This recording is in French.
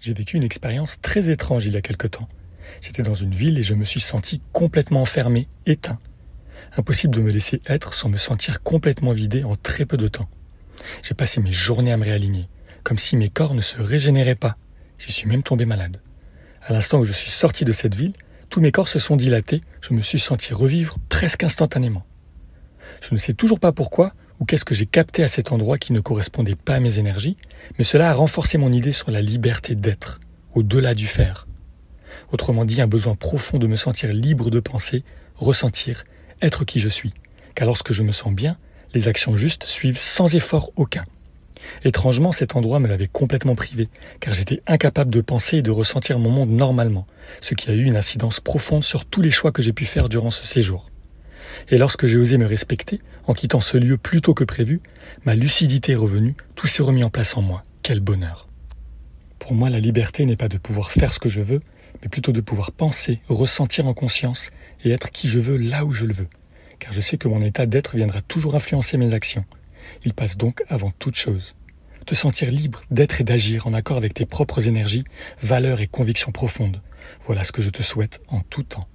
J'ai vécu une expérience très étrange il y a quelque temps. J'étais dans une ville et je me suis senti complètement enfermé, éteint. Impossible de me laisser être sans me sentir complètement vidé en très peu de temps. J'ai passé mes journées à me réaligner, comme si mes corps ne se régénéraient pas. J'y suis même tombé malade. À l'instant où je suis sorti de cette ville, tous mes corps se sont dilatés, je me suis senti revivre presque instantanément. Je ne sais toujours pas pourquoi ou qu'est-ce que j'ai capté à cet endroit qui ne correspondait pas à mes énergies, mais cela a renforcé mon idée sur la liberté d'être, au-delà du faire. Autrement dit, un besoin profond de me sentir libre de penser, ressentir, être qui je suis. Car lorsque je me sens bien, les actions justes suivent sans effort aucun. Étrangement, cet endroit me l'avait complètement privé, car j'étais incapable de penser et de ressentir mon monde normalement, ce qui a eu une incidence profonde sur tous les choix que j'ai pu faire durant ce séjour. Et lorsque j'ai osé me respecter, en quittant ce lieu plus tôt que prévu, ma lucidité est revenue, tout s'est remis en place en moi. Quel bonheur. Pour moi, la liberté n'est pas de pouvoir faire ce que je veux, mais plutôt de pouvoir penser, ressentir en conscience et être qui je veux là où je le veux. Car je sais que mon état d'être viendra toujours influencer mes actions. Il passe donc avant toute chose. Te sentir libre d'être et d'agir en accord avec tes propres énergies, valeurs et convictions profondes. Voilà ce que je te souhaite en tout temps.